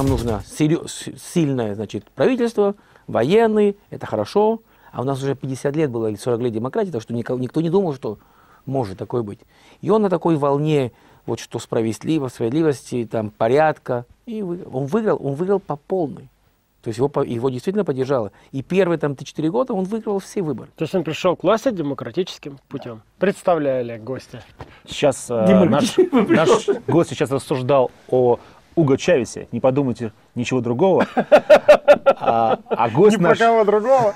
нам нужно сильное значит, правительство, военные, это хорошо. А у нас уже 50 лет было или 40 лет демократии, так что никто не думал, что может такое быть. И он на такой волне, вот что справедливо, справедливости, там, порядка, и вы- он выиграл, он выиграл по полной. То есть его, его действительно поддержало. И первые там 3-4 года он выиграл все выборы. То есть он пришел к власти демократическим путем. Представляю, Олег, гостя. Сейчас э, наш, наш гость сейчас рассуждал о Уго Чавесе. Не подумайте ничего другого. А, а гость Ни про наш... кого другого.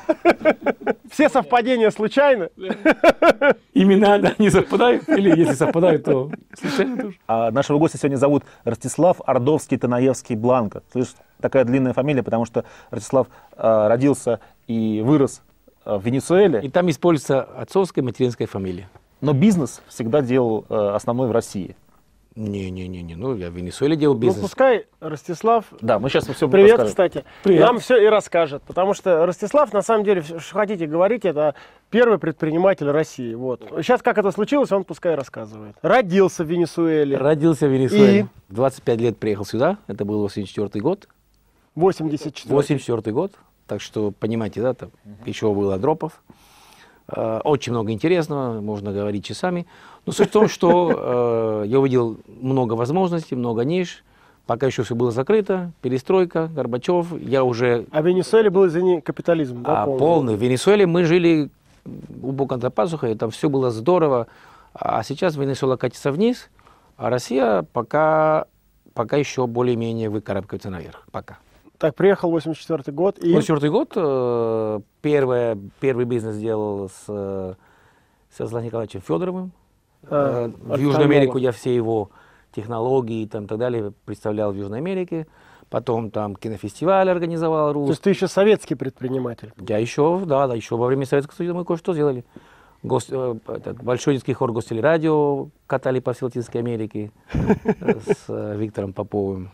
Все совпадения случайны. Имена да, не совпадают, или если совпадают, то случайно тоже. А нашего гостя сегодня зовут Ростислав Ордовский Танаевский Бланко. Слышь, такая длинная фамилия, потому что Ростислав э, родился и вырос э, в Венесуэле, И там используется отцовская и материнская фамилия. но бизнес всегда делал э, основной в России. Не-не-не, ну я в Венесуэле делал Ну, бизнес. пускай Ростислав Да, мы сейчас все Привет, кстати. Привет. Нам все и расскажет. Потому что Ростислав, на самом деле, что хотите говорить, это первый предприниматель России. Вот. Сейчас, как это случилось, он пускай рассказывает. Родился в Венесуэле. Родился в Венесуэле. И? В 25 лет приехал сюда, это был 84 год. 84 84 год, так что понимаете, да, там еще был Андропов. Э, Очень много интересного, можно говорить часами. Но суть в том, что э, я увидел много возможностей, много ниш. Пока еще все было закрыто, перестройка, Горбачев, я уже А в Венесуэле был, извини, капитализм, да, а, полный. В Венесуэле мы жили глубоко за пазухой, и там все было здорово. А сейчас Венесуэла катится вниз, а Россия пока, пока еще более-менее выкарабкивается наверх. Пока. Так, приехал 84 год. И 84 год э, первое, первый бизнес делал с, э, с Владимиром Николаевичем Федоровым. А, Э, в от Южную Америку я все его технологии и там, так далее представлял в Южной Америке. Потом там кинофестиваль организовал то русский. есть ты еще советский предприниматель. Я еще, да, да, еще во время Советского Союза мы кое-что сделали. Гос- э, этот, Большой детский хор Гостелерадио катали по всей Латинской Америке э, с э, Виктором Поповым,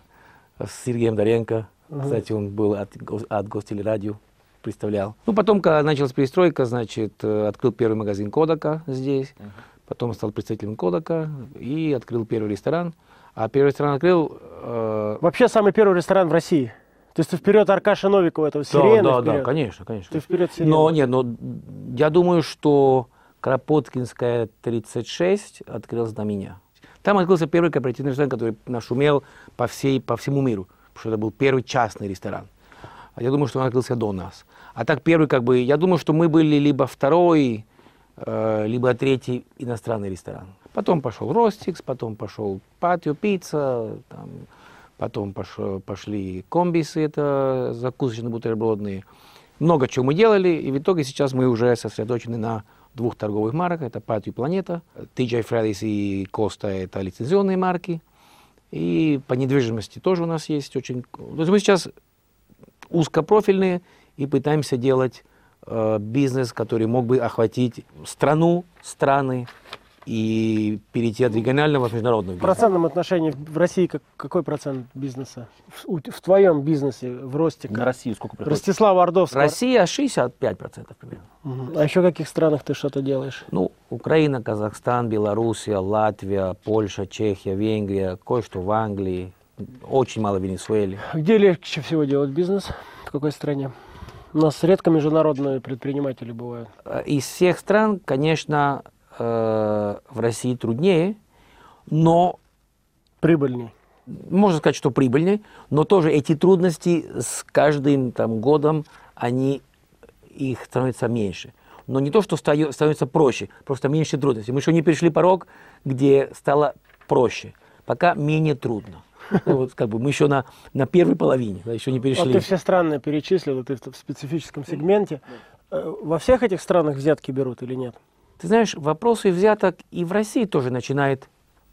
э, с Сергеем Доренко. Кстати, он был от, от Гостелерадио, представлял. Ну, потом, когда началась перестройка, значит, э, открыл первый магазин Кодака здесь, потом стал представителем Кодака и открыл первый ресторан. А первый ресторан открыл... э, Вообще самый первый ресторан в России. То есть ты вперед Аркаша Новикова, этого да, сирены да, да, вперед. конечно, конечно. Ты вперед сирены. Но нет, но я думаю, что Кропоткинская 36 открылась на меня. Там открылся первый кооперативный ресторан, который нашумел по, всей, по всему миру, потому что это был первый частный ресторан. Я думаю, что он открылся до нас. А так первый, как бы, я думаю, что мы были либо второй, э, либо третий иностранный ресторан. Потом пошел Ростикс, потом пошел Патио Пицца, там, потом пошло- пошли комбисы, это закусочные бутербродные. Много чего мы делали, и в итоге сейчас мы уже сосредоточены на двух торговых марках. Это Патио и Планета. TJ Fridays и Коста – это лицензионные марки. И по недвижимости тоже у нас есть очень... То есть мы сейчас узкопрофильные и пытаемся делать э, бизнес, который мог бы охватить страну, страны и перейти от регионального к международному В бизнесу. процентном отношении в России как- какой процент бизнеса? В, в твоем бизнесе, в росте? На Россию сколько приходит? Ростислава Ордовского. Россия 65% примерно. А еще в каких странах ты что-то делаешь? Ну, Украина, Казахстан, Белоруссия, Латвия, Польша, Чехия, Венгрия, кое-что в Англии, очень мало в Венесуэле. Где легче всего делать бизнес? В какой стране? У нас редко международные предприниматели бывают. Э, Из всех стран, конечно, э, в России труднее, но Прибыльней. можно сказать, что прибыльнее, но тоже эти трудности с каждым там, годом, они, их становится меньше. Но не то, что стаю- становится проще, просто меньше трудностей. Мы еще не перешли порог, где стало проще. Пока менее трудно. Ну, вот как бы мы еще на, на первой половине, да, еще не Вот перешли. ты все страны перечислил, ты в в специфическом сегменте. Э, Во всех этих странах взятки берут или нет? Ты знаешь, вопросы взяток и в России тоже начинают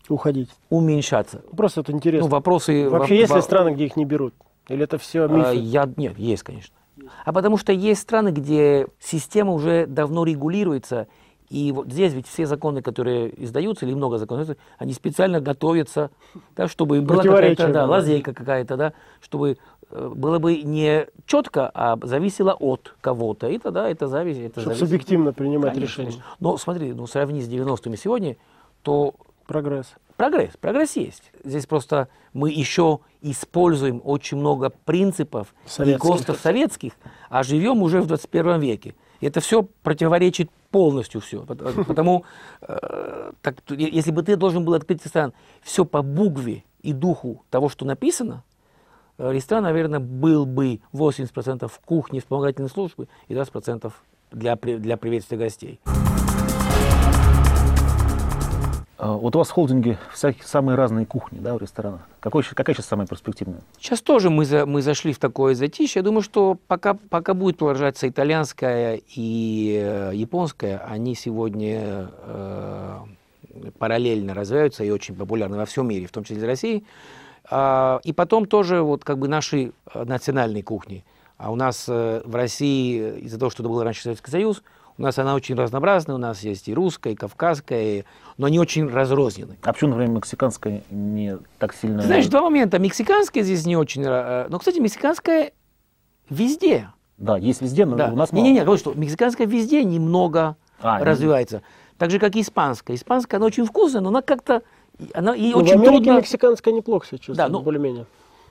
Уходить. уменьшаться. Просто это интересно. Ну, вопросы... Вообще во- есть ли страны, где их не берут? Или это все А, мифы? я, нет, есть, конечно. А потому что есть страны, где система уже давно регулируется, и вот здесь ведь все законы, которые издаются, или много законов, они специально готовятся, да, чтобы была какая-то да, лазейка какая-то, да, чтобы было бы не четко, а зависело от кого-то. И тогда это зависит. Это Чтобы зависит. субъективно принимать Конечно, решения. конечно. Но смотри, ну сравни с 90-ми сегодня, то Прогресс. прогресс, прогресс есть. Здесь просто мы еще используем очень много принципов и Советских. ГОСТов советских, а живем уже в 21 веке. И это все противоречит полностью все. Потому, э, так, е- если бы ты должен был открыть ресторан все по букве и духу того, что написано, э, ресторан, наверное, был бы 80% кухни, вспомогательной службы и 20% для, для приветствия гостей. А, Вот у вас в холдинге всякие самые разные кухни, да, в ресторанах. Какой, какая сейчас самая перспективная? Сейчас тоже мы, за- мы зашли в такое затишье. Я думаю, что пока, пока будет продолжаться итальянская и э, японская, они сегодня э, параллельно развиваются и очень популярны во всем мире, в том числе в России. А, и потом тоже вот как бы наши э, национальные кухни. А у нас э, в России, из-за того, что это был раньше Советский Союз, у нас она очень разнообразная, у нас есть и русская, и кавказская, но они очень разрознены. А почему, например, мексиканская не так сильно... Ты знаешь, два момента. Мексиканская здесь не очень... э, Но, кстати, мексиканская везде. Да, есть везде, но Да. у нас мало. Не-не-не, говорю, что мексиканская везде немного А, развивается. Так же, как и испанская. Испанская, она очень вкусная, но она как-то... Она, ей Ну, в очень Америке трудно... мексиканская неплохо себя чувствует, Да, ну- более-менее.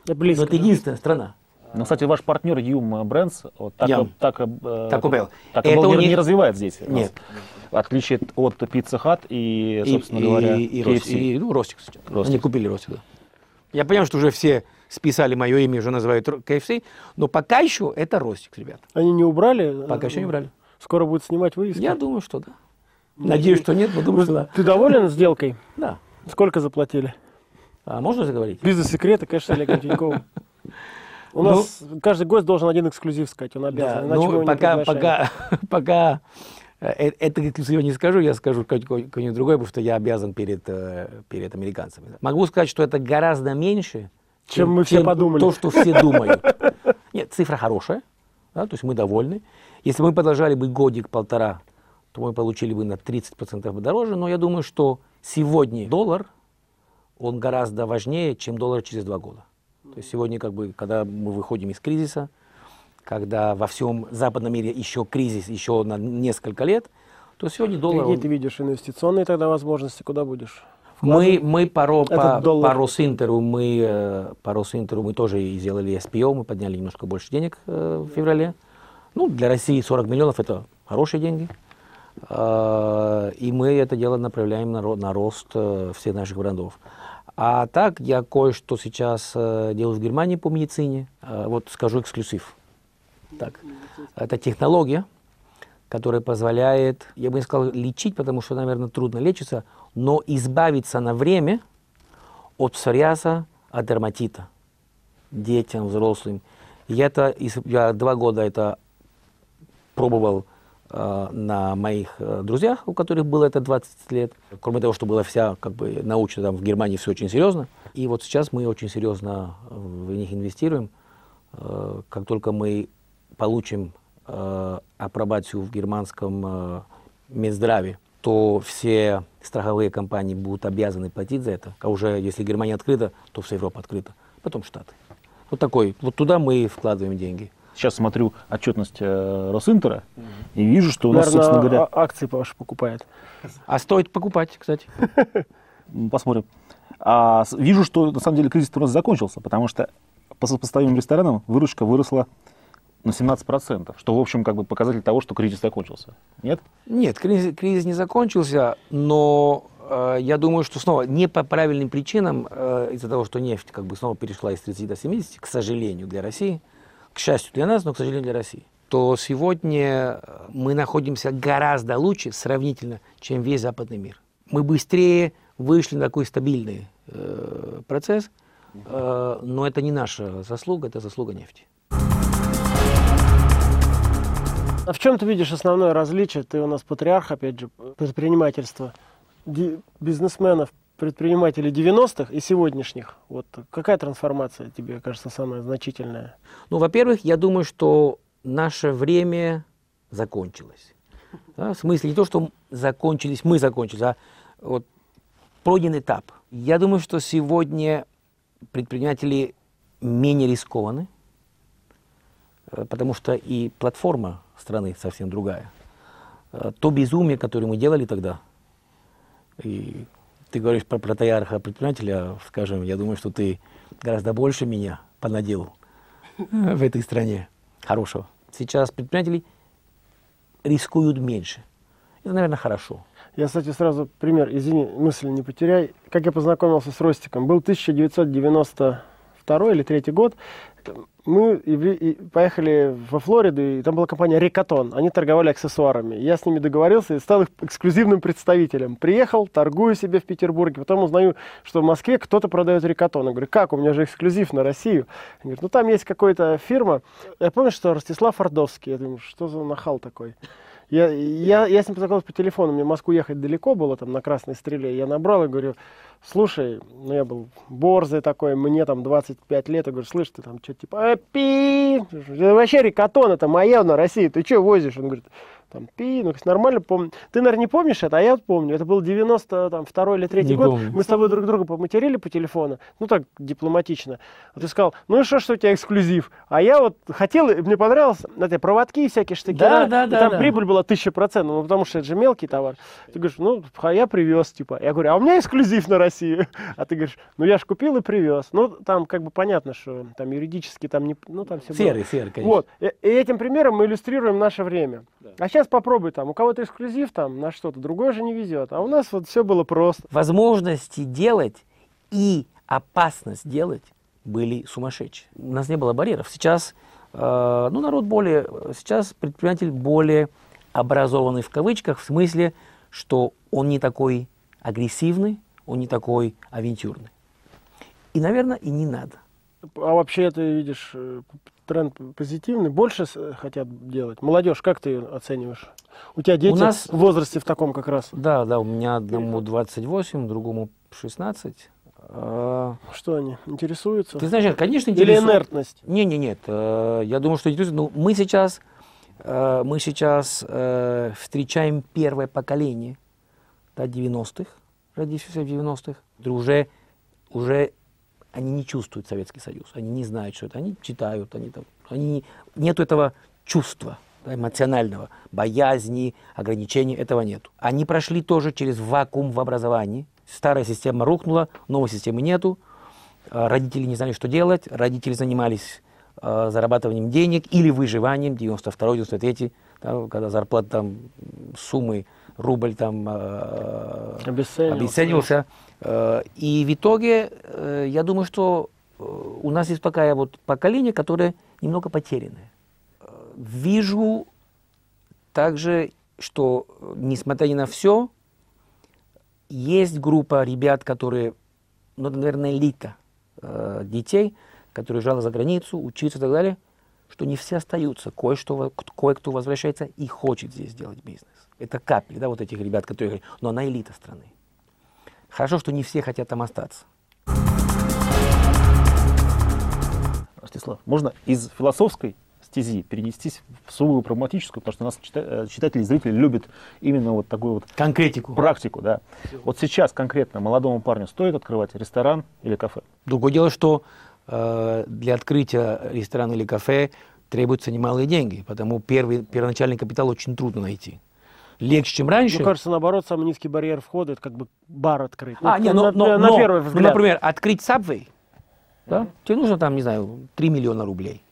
Но близко. это единственная страна. Ну, кстати, ваш партнер Юм Брэнс вот, так, Ям. так, э, Taco Bell. так Это не, них- не развивает здесь. Нет. В отличие от Pizza Hut и, собственно и, говоря, и, и, KFC. Ростик, и, ну, Ростик, кстати. Ростик. Они купили Ростик, да. Я понимаю, что уже все списали мое имя, уже называют KFC, но пока еще это Ростик, ребят. Они не убрали? Пока э, еще не брали. Скоро будут снимать вывески? Я думаю, что да. Надеюсь, что нет, но думаю, что да. Ты доволен сделкой? Да. Сколько заплатили? А можно заговорить? Бизнес-секреты, конечно, с Олегом Тиньковым. У Ну- нас каждый гость должен один эксклюзив сказать, он обязан, ну, пока, пока, пока э, это эксклюзив не скажу, я скажу какой- какой-нибудь другой, потому что я обязан перед, э, перед американцами. Могу сказать, что это гораздо меньше, Чем мы все подумали. то, что все думают. Нет, цифра хорошая, да, то есть мы довольны. Если мы продолжали бы годик-полтора, то мы получили бы на 30% бы дороже, но я думаю, что сегодня доллар, он гораздо важнее, чем доллар через два года. То есть сегодня, как бы, когда мы выходим из кризиса, когда во всем западном мире еще кризис, еще на несколько лет, то сегодня доллар... Он- ты видишь инвестиционные тогда возможности, куда будешь? мы, мы по, по, доллар. по Росинтеру мы, э, по Росинтеру мы тоже сделали SPO, мы подняли немножко больше денег э, в феврале. Ну, для России 40 миллионов – это хорошие деньги. Э, И мы это дело направляем на, на рост э, всех наших брендов. А так, я кое-что сейчас э, делаю в Германии по медицине. Вот скажу эксклюзив. Так, это технология, которая позволяет, я бы не сказал лечить, потому что, наверное, трудно лечиться, но избавиться на время от псориаза, от дерматита детям, взрослым. И это, я два года это пробовал на моих э, друзьях, у которых было это 20 лет. Кроме того, что было вся, как бы, научно, там в Германии все очень серьезно. И вот сейчас мы очень серьезно в них инвестируем. Э, как только мы получим э, апробацию в германском э, Минздраве, то все страховые компании будут обязаны платить за это. А уже если Германия открыта, то вся Европа открыта. Потом Штаты. Вот такой. Вот туда мы вкладываем деньги. Сейчас смотрю отчетность э, Росинтера и вижу, что у нас, Наверное, собственно говоря, а- акции ваши покупает. А стоит покупать, кстати. Посмотрим. А, вижу, что на самом деле кризис у нас закончился, потому что по сопоставимым ресторанам выручка выросла на 17%, что, в общем, как бы показатель того, что кризис закончился. Нет? Нет, кризис, кризис не закончился, но э, я думаю, что снова не по правильным причинам, э, из-за того, что нефть как бы снова перешла из 30 до 70, к сожалению, для России, к счастью для нас, но, к сожалению, для России, то сегодня э, мы находимся гораздо лучше сравнительно, чем весь западный мир. Мы быстрее вышли на такой стабильный э, процесс, э, но это не наша заслуга, это заслуга нефти. А в чем ты видишь основное различие? Ты у нас патриарх, опять же, предпринимательства, ди- бизнесменов, предпринимателей 90-х и сегодняшних. Вот какая трансформация тебе кажется самая значительная? Ну, во-первых, я думаю, что наше время закончилось. Да, в смысле не то, что закончились, мы закончились, а вот пройден этап. Я думаю, что сегодня предприниматели менее рискованы, э, потому что и платформа страны совсем другая. Э, То безумие, которое мы делали тогда, и ты говоришь про протоярха предпринимателя, скажем, я думаю, что ты гораздо больше меня понаделал в этой стране хорошего. Сейчас предприниматели рискуют меньше. Это, наверное, хорошо. Я, кстати, сразу пример, извини, мысль не потеряй. Как я познакомился с Ростиком? Был 1992 или 3 год. Мы поехали во Флориду, и там была компания Рекатон. Они торговали аксессуарами. Я с ними договорился и стал их эксклюзивным представителем. Приехал, торгую себе в Петербурге, потом узнаю, что в Москве кто-то продает Рекатон. Я говорю, как, у меня же эксклюзив на Россию. Они говорят, ну там есть какая-то фирма. Я помню, что Ростислав Фордовский. Я думаю, что за нахал такой? Я, я, я с ним познакомился по телефону, мне в Москву ехать далеко было, там на Красной Стреле. Я набрал и говорю, слушай, ну я был борзый такой, мне там 25 лет, я говорю, слышь, ты там что, типа, а, пи, вообще рикотон, это моя на России, ты что возишь? Он говорит, там, пи, ну, нормально помню. Ты, наверное, не помнишь это, а я помню. Это был 92 или 3 год. помню. Мы с тобой друг друга поматерили по телефону, ну, так, дипломатично. Вот ты сказал, ну и что, что у тебя эксклюзив? А я вот хотел, мне понравилось, знаете, проводки всякие штекера. Да, да, и да, там да. прибыль была 1000%, ну, потому что это же мелкий товар. Ты говоришь, ну, а я привез, типа. Я говорю, а у меня эксклюзив на Россию. А ты говоришь, ну, я же купил и привез. Ну, там как бы понятно, что там юридически там не, ну, там все было. Серый, серый, конечно. Вот. И, и этим примером мы иллюстрируем наше время. А сейчас попробуй там, у кого-то эксклюзив там на что-то, другой же не везет. А у нас вот все было просто. Возможности делать и опасность делать были сумасшедшие. У нас не было барьеров. Сейчас, э, ну, народ более, сейчас предприниматель более образованный в кавычках, в смысле, что он не такой агрессивный, он не такой авантюрный. И, наверное, и не надо. А вообще ты видишь э, тренд позитивный, больше с- хотят делать. Молодежь, как ты ее оцениваешь? У тебя дети нас- в возрасте в таком как раз. Да, да, у меня одному 28, другому 16. Э, Что они, интересуются? Ты знаешь, конечно, Или интересует. инертность? Не, не, нет. э, Я думаю, что интересует. Ну, мы сейчас, э, мы сейчас э, встречаем первое поколение да, 90-х, родившихся в 90-х. которые Уже, уже они не чувствуют Советский Союз, они не знают, что это. Они читают, они там, они не, нету этого чувства да, эмоционального, боязни, ограничений, этого нету. Они прошли тоже через вакуум в образовании. Старая система рухнула, новой системы нету. Э, Родители не знали, что делать, родители занимались э, зарабатыванием денег или выживанием, 92-93, да, когда зарплата там, суммы, рубль там э, Обесценивался. обесценивался. Э, И в итоге, э, я думаю, что э, у нас есть пока вот поколение, которое немного потерянное. Вижу также, что, несмотря ни на все, есть группа ребят, которые, ну, наверное, элита детей, которые уезжали за границу, учиться и так далее, что не все остаются. Кое-что, кое-кто возвращается и хочет здесь делать бизнес. Это капли, да, вот этих ребят, которые говорят, но она элита страны. Хорошо, что не все хотят там остаться. Ростислав, можно из философской стези перенестись в сугубо прагматическую, потому что у нас чита- э, читатели и зрители любят именно вот такую вот Конкретику. практику, да. Вот сейчас конкретно молодому парню стоит открывать ресторан или кафе? Другое дело, что э, для открытия ресторана или кафе требуются немалые деньги, потому первый, первоначальный капитал очень трудно найти. Легче, чем раньше. Мне кажется, наоборот, самый низкий барьер входа это как бы бар открыть. А, Ну, не, на, но, но- на но, первый ну, взгляд. например, открыть Subway, да, тебе нужно там, не знаю, 3 миллиона рублей.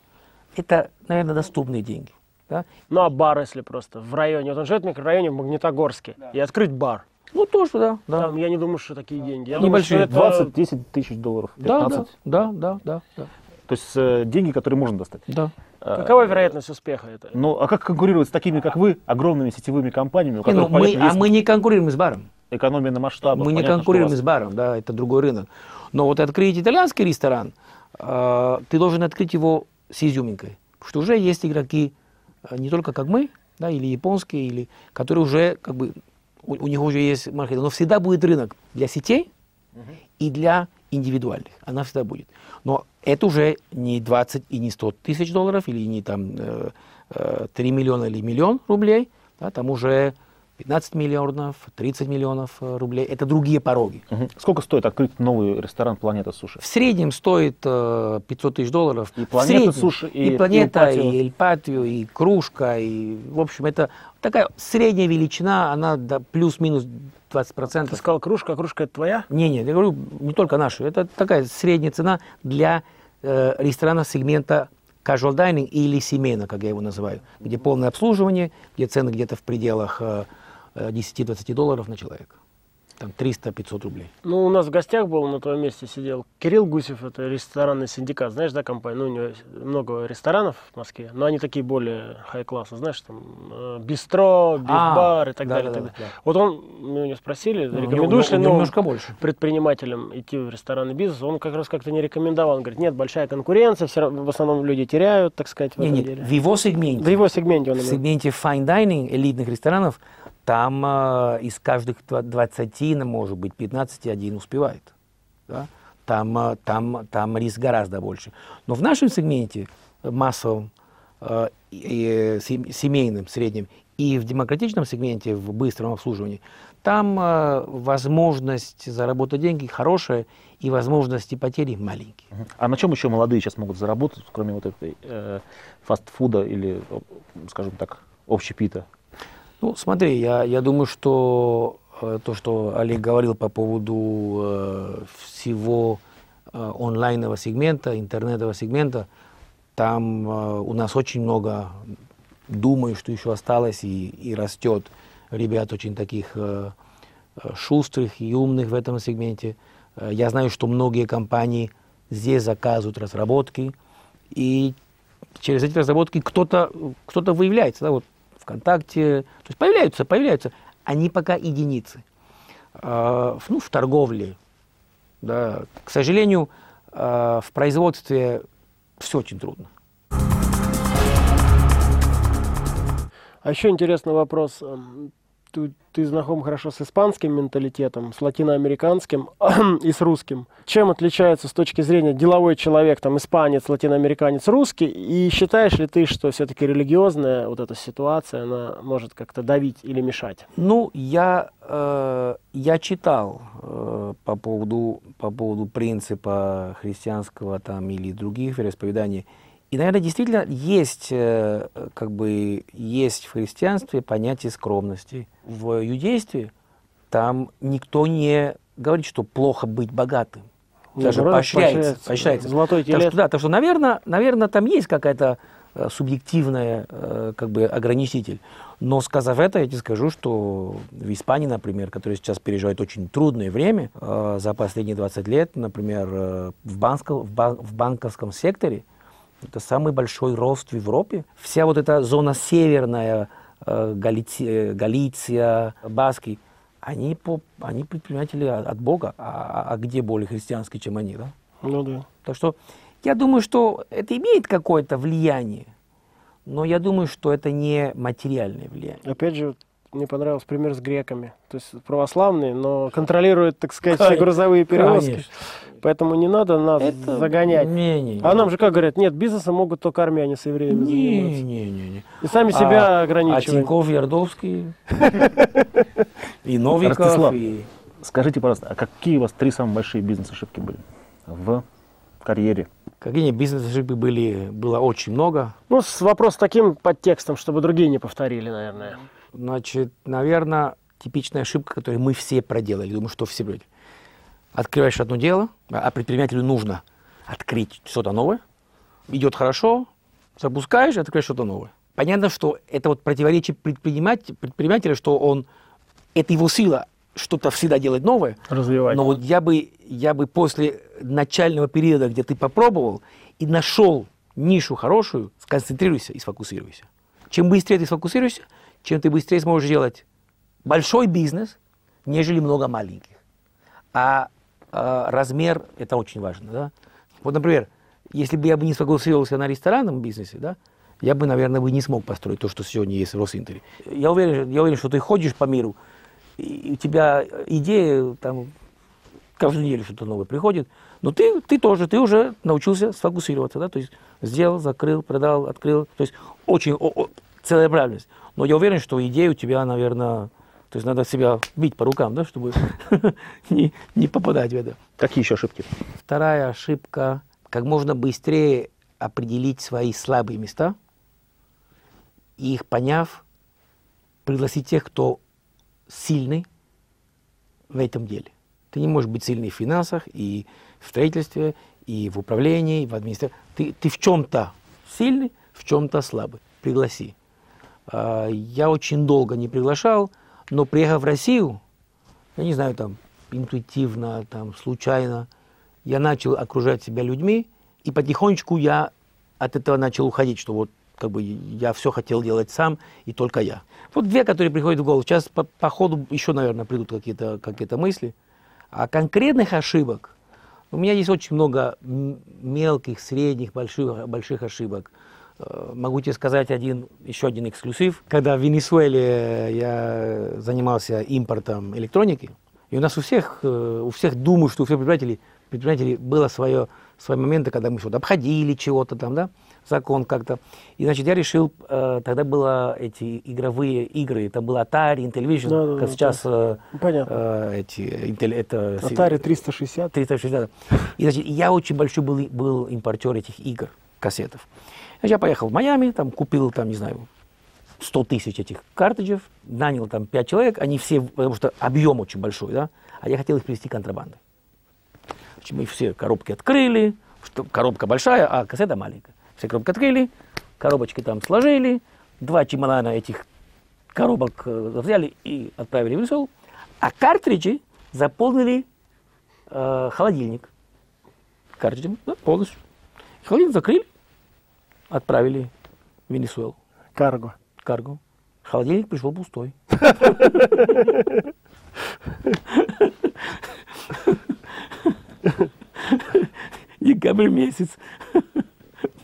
Это, наверное, доступные деньги. Да? Ну а бар, если просто в районе, вот он живет в микрорайоне в Магнитогорске, и открыть бар. Ну, тоже, да. да. Там, я не думаю, что такие деньги. Я Небольшие, думаю, это 20-10 тысяч долларов, Да, 15. да, да, да, да, да, То есть э, деньги, которые можно достать. да. А, Какова вероятность успеха это? Ну, а как конкурировать с такими, как вы, огромными сетевыми компаниями, у Не, ну, которых, мы, понятно, а есть мы не конкурируем с баром. экономия на масштабах? Мы не понятно, конкурируем вас- с баром, да, это другой рынок. Но вот открыть итальянский ресторан, э, ты должен открыть его с изюминкой. Потому что уже есть игроки, э, не только как мы, да, или японские, или, которые уже, как бы, у, у них уже есть маркетинг. Но всегда будет рынок для сетей и для индивидуальных. Она всегда будет. Но это уже не 20 и не 100 тысяч долларов, или не там э, э, 3 миллиона или миллион рублей. Да, там уже 15 миллионов, 30 миллионов э, рублей. Это другие пороги. Мгм. Сколько стоит открыть новый ресторан «Планета Суши»? В среднем стоит э, 500 тысяч долларов. И «Планета среднем. Суши», и- и, и планета, и Эль Патио, и кружка, и в общем это такая средняя величина, она до плюс-минус 20%. Ты сказал, кружка, а кружка это твоя? Не, не, я говорю не только нашу. Это такая средняя цена для э, ресторана сегмента casual dining или семейно, как я его называю, где полное обслуживание, где цены где-то в пределах э, э, 10-20 долларов на человека. Там 300-500 рублей. Ну, у нас в гостях был, на твоем месте сидел Кирилл Гусев, это ресторанный синдикат, знаешь, да, компания? Ну, у него много ресторанов в Москве, но они такие более хай-класса, знаешь, там, э, бистро, биф-бар и так да, далее. да, и да, так далее. да. Вот он, мы у него спросили, Ну, рекомендуешь ли новым немножко больше. предпринимателям идти в ресторанный бизнес, он как раз как-то не рекомендовал. Он говорит, нет, большая конкуренция, все равно, в основном люди теряют, так сказать, в Не, этом нет, деле. в его сегменте. В его сегменте он в сегменте fine dining, элитных ресторанов, там э, из каждых тва- 20, ну, может быть, 15 один успевает. Да? Там, э, там, там риск гораздо больше. Но в нашем сегменте э, массовом, э, э, сем- семейном, среднем, и в демократичном сегменте, в быстром обслуживании, там э, возможность заработать деньги хорошая и возможности потери маленькие. А на чем еще молодые сейчас могут заработать, кроме вот этой э, фастфуда или, скажем так, общепита? Ну, смотри, я, я думаю, что э, то, что Олег говорил по поводу э, всего э, онлайнового сегмента, интернетового сегмента, там э, у нас очень много, думаю, что еще осталось и, и растет ребят очень таких э, э, шустрых и умных в этом сегменте. Э, Я знаю, что многие компании здесь заказывают разработки, и через эти разработки кто-то кто выявляется, да, вот ВКонтакте, то есть появляются, появляются, они пока единицы. В- ну, в торговле, да, к сожалению, а, в производстве все очень трудно. А еще интересный вопрос. Ты, ты знаком хорошо с испанским менталитетом, с латиноамериканским и с русским. Чем отличается с точки зрения деловой человек, там, испанец, латиноамериканец, русский? И считаешь ли ты, что все-таки религиозная вот эта ситуация, она может как-то давить или мешать? Ну, я, э, я читал э, по, поводу, по поводу принципа христианского там, или других вероисповеданий. И, наверное, действительно есть, э, как бы, есть в христианстве понятие скромности. В иудействе там никто не говорит, что плохо быть богатым. Даже Наоборот, поощряется. поощряется. Золотой Так что, телец. да, так что, наверное, наверное, там есть какая-то э, субъективная э, как бы ограничитель. Но сказав это, я тебе скажу, что в Испании, например, которая сейчас переживает очень трудное время, за последние 20 лет, например, в, банков- в бан- в банковском секторе, это самый большой рост в Европе. Вся вот эта зона северная, э, э, Галиция, Баски, они, по, они предприниматели от Бога. А, а где более христианские, чем они, да? Ну да. Так что я думаю, что это имеет какое-то влияние, но я думаю, что это не материальное влияние. Опять же, мне понравился пример с греками. То есть православные, но контролируют, так сказать, все Конечно. грузовые перевозки. Конечно. Поэтому не надо нас Это- загонять. Не, не, не. А нам же как говорят, нет, бизнесом могут только армяне с евреями не, заниматься. не, не, не. И сами себя А- А. Тиньков, Ярдовский, и Новиков, и... Скажите, пожалуйста, а какие у вас три самые большие бизнес-ошибки были в карьере? Какие бизнес-ошибки были, было очень много. Ну, с вопрос таким подтекстом, чтобы другие не повторили, наверное. Значит, наверное, типичная ошибка, которую мы все проделали. Думаю, что все проделали. Открываешь одно дело, а предпринимателю нужно открыть что-то новое. Идет хорошо, запускаешь, открываешь что-то новое. Понятно, что это вот противоречие предпринимателя, предпринимателя, что он, это его сила что-то всегда делать новое. Развивать. Но вот я бы, я бы после начального периода, где ты попробовал и нашел нишу хорошую, сконцентрируйся и сфокусируйся. Чем быстрее ты сфокусируешься, чем ты быстрее сможешь делать большой бизнес, нежели много маленьких. А, а, размер – это очень важно. Да? Вот, например, если бы я бы не сфокусировался на ресторанном бизнесе, да, я бы, наверное, бы не смог построить то, что сегодня есть в Росинтере. Я уверен, я уверен, что ты ходишь по миру, и у тебя идея там каждую неделю что-то новое приходит, но ты, ты тоже, ты уже научился сфокусироваться, да, то есть сделал, закрыл, продал, открыл, то есть очень о- о- целенаправленность. Но я уверен, что идея у тебя, наверное, То есть надо себя бить по рукам, да, чтобы не, не попадать в это. Какие еще ошибки? Вторая ошибка – как можно быстрее определить свои слабые места и их поняв, пригласить тех, кто сильный в этом деле. Ты не можешь быть сильный в финансах, и в строительстве, и в управлении, и в администрации. Ты, ты в чем-то сильный, в чем-то слабый. Пригласи. А, Я очень долго не приглашал, но приехав в Россию, я не знаю, там, интуитивно, там, случайно, я начал окружать себя людьми, и потихонечку я от этого начал уходить, что вот как бы я все хотел делать сам, и только я. Вот две, которые приходят в голову. Сейчас по, по ходу еще, наверное, придут какие-то какие мысли. А конкретных ошибок, у меня есть очень много мелких, средних, больших, больших ошибок. Э, Могу тебе сказать один, еще один эксклюзив. Когда в Венесуэле я занимался импортом электроники, и у нас у всех, э, у всех думаю, что у всех предпринимателей, предпринимателей было свое, свои моменты, когда мы что-то обходили чего-то там, да, закон как-то. И, значит, я решил, э, тогда было эти игровые игры, это был Atari, Intellivision, Да, да, как да, сейчас э, Понятно. эти, Intel- это... Atari 360. 360. И, значит, я очень большой был, был импортер этих игр, кассетов. Значит, я поехал в Майами, там купил, там, не знаю, 100 тысяч этих картриджев, нанял там 5 человек, они все, потому что объем очень большой, да, а я хотел их привезти контрабандой. Значит, мы все коробки открыли, что коробка большая, а кассета маленькая. Все коробки открыли, коробочки там сложили, два чемодана этих коробок э, взяли и отправили в Венесуэлу, а картриджи заполнили э, холодильник. Картриджем, да, полностью. Холодильник закрыли, отправили в Венесуэлу. Карго. Карго. Холодильник пришел пустой. Декабрь месяц.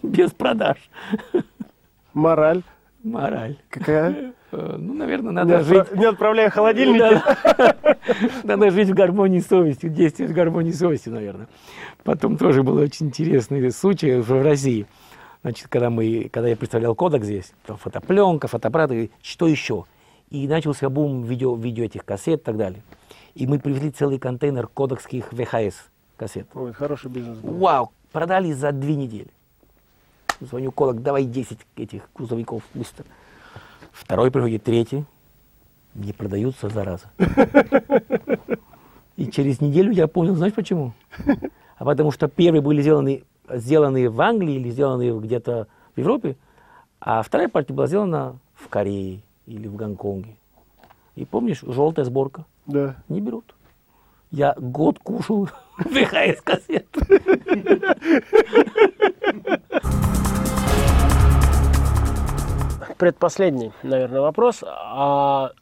Без продаж. Мораль. Мораль. Какая? Э, Ну, наверное, Не, надо жить. отпра- не отправляя холодильники. Надо жить в гармонии с совестью, действовать в гармонии с совестью, наверное. Потом тоже был очень интересный случай в России. Значит, когда, мы, когда я представлял кодек здесь, там фотопленка, фотоаппараты, что еще? И начался бум видео, видео этих кассет и так далее. И мы привезли целый контейнер кодекских ВХС кассет. Ой, хороший бизнес. был. Вау, продали за две недели. Звоню кодек, давай 10 этих грузовиков быстро. Второй приходит, третий. Не продаются, зараза. И через неделю я понял, знаешь почему? А потому что первые были сделаны, сделаны в Англии или сделаны где-то в Европе, а вторая партия была сделана в Корее или в Гонконге. И помнишь, желтая сборка, Да. не берут. Я год кушал ВХС кассет. Предпоследний, наверное, вопрос. А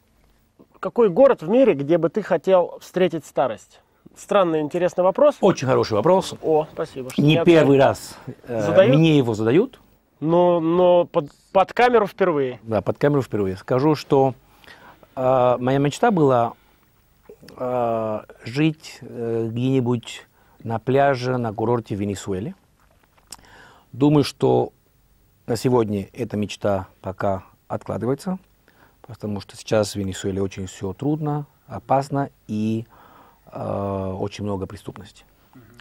какой город в мире, где бы ты хотел встретить старость? Странный, интересный вопрос. Очень хороший вопрос. О, спасибо. что Не первый раз э, Задают? мне его задают. Но, но под, под камеру впервые. Да, под камеру впервые. Скажу, что э, моя мечта была э, жить э, где-нибудь на пляже, на курорте в Венесуэле. Думаю, что на сегодня эта мечта пока откладывается, потому что сейчас в Венесуэле очень все трудно, опасно и э, очень много преступности.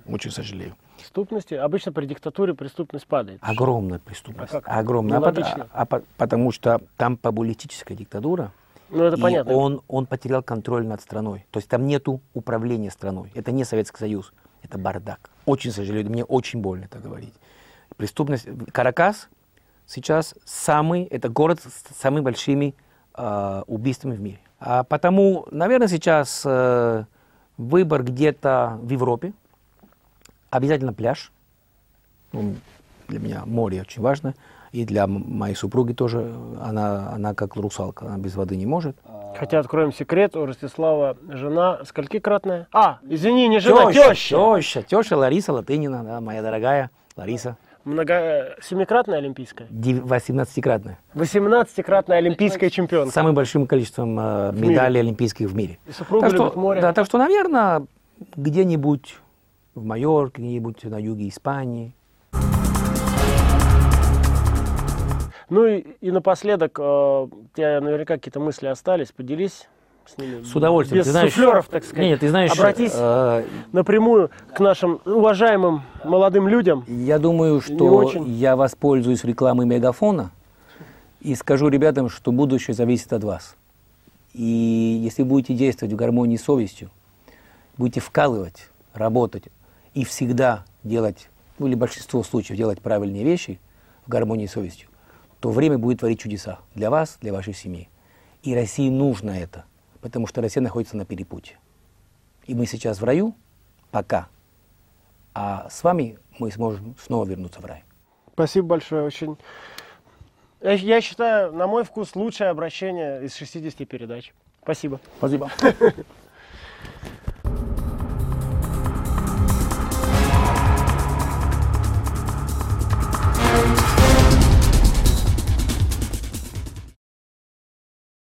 Очень сожалею. Преступности. Обычно при диктатуре преступность падает. Огромная преступность. А как? Огромная. А Нелогично. а по- потому что там популистическая диктатура, Ну, это и понятно. он, он потерял контроль над страной. То есть там нету управления страной. Это не Советский Союз, это бардак. Очень сожалею, мне очень больно это говорить. Преступность. Каракас сейчас самый, это город с самыми большими э, убийствами в мире. А потому, наверное, сейчас э, выбор где-то в Европе. Обязательно пляж. Ну, для меня море очень важно. И для моей супруги тоже. Она, она как русалка, она без воды не может. Хотя, откроем секрет, у Ростислава жена сколькикратная? А, извини, не жена, теща. Теща, теща Лариса Латынина, да, моя дорогая Лариса. Много... Семикратная олимпийская? Дев- 18-кратная. 18-кратная олимпийская С чемпионка. самым большим количеством э, медалей олимпийских в мире. И супруга Так что, море. да, так что, наверное, где-нибудь в Майорке, где-нибудь на юге Испании. Ну и, и напоследок, э, у тебя наверняка какие-то мысли остались. Поделись с ними. С удовольствием. Без ты знаешь, суфлеров, так сказать. Нет, ты знаешь, Обратись э, напрямую к нашим уважаемым молодым людям. я думаю, что я воспользуюсь рекламой Мегафона и скажу ребятам, что будущее зависит от вас. И если будете действовать в гармонии с совестью, будете вкалывать, работать и всегда делать, ну или большинство случаев делать правильные вещи в гармонии с совестью, то время будет творить чудеса для вас, для вашей семьи. И России нужно это, потому что Россия находится на перепутье. И мы сейчас в раю, пока, а с вами мы сможем снова вернуться в рай. Спасибо большое, очень. Я, я считаю, на мой вкус, лучшее обращение из 60 передач. Спасибо. Спасибо.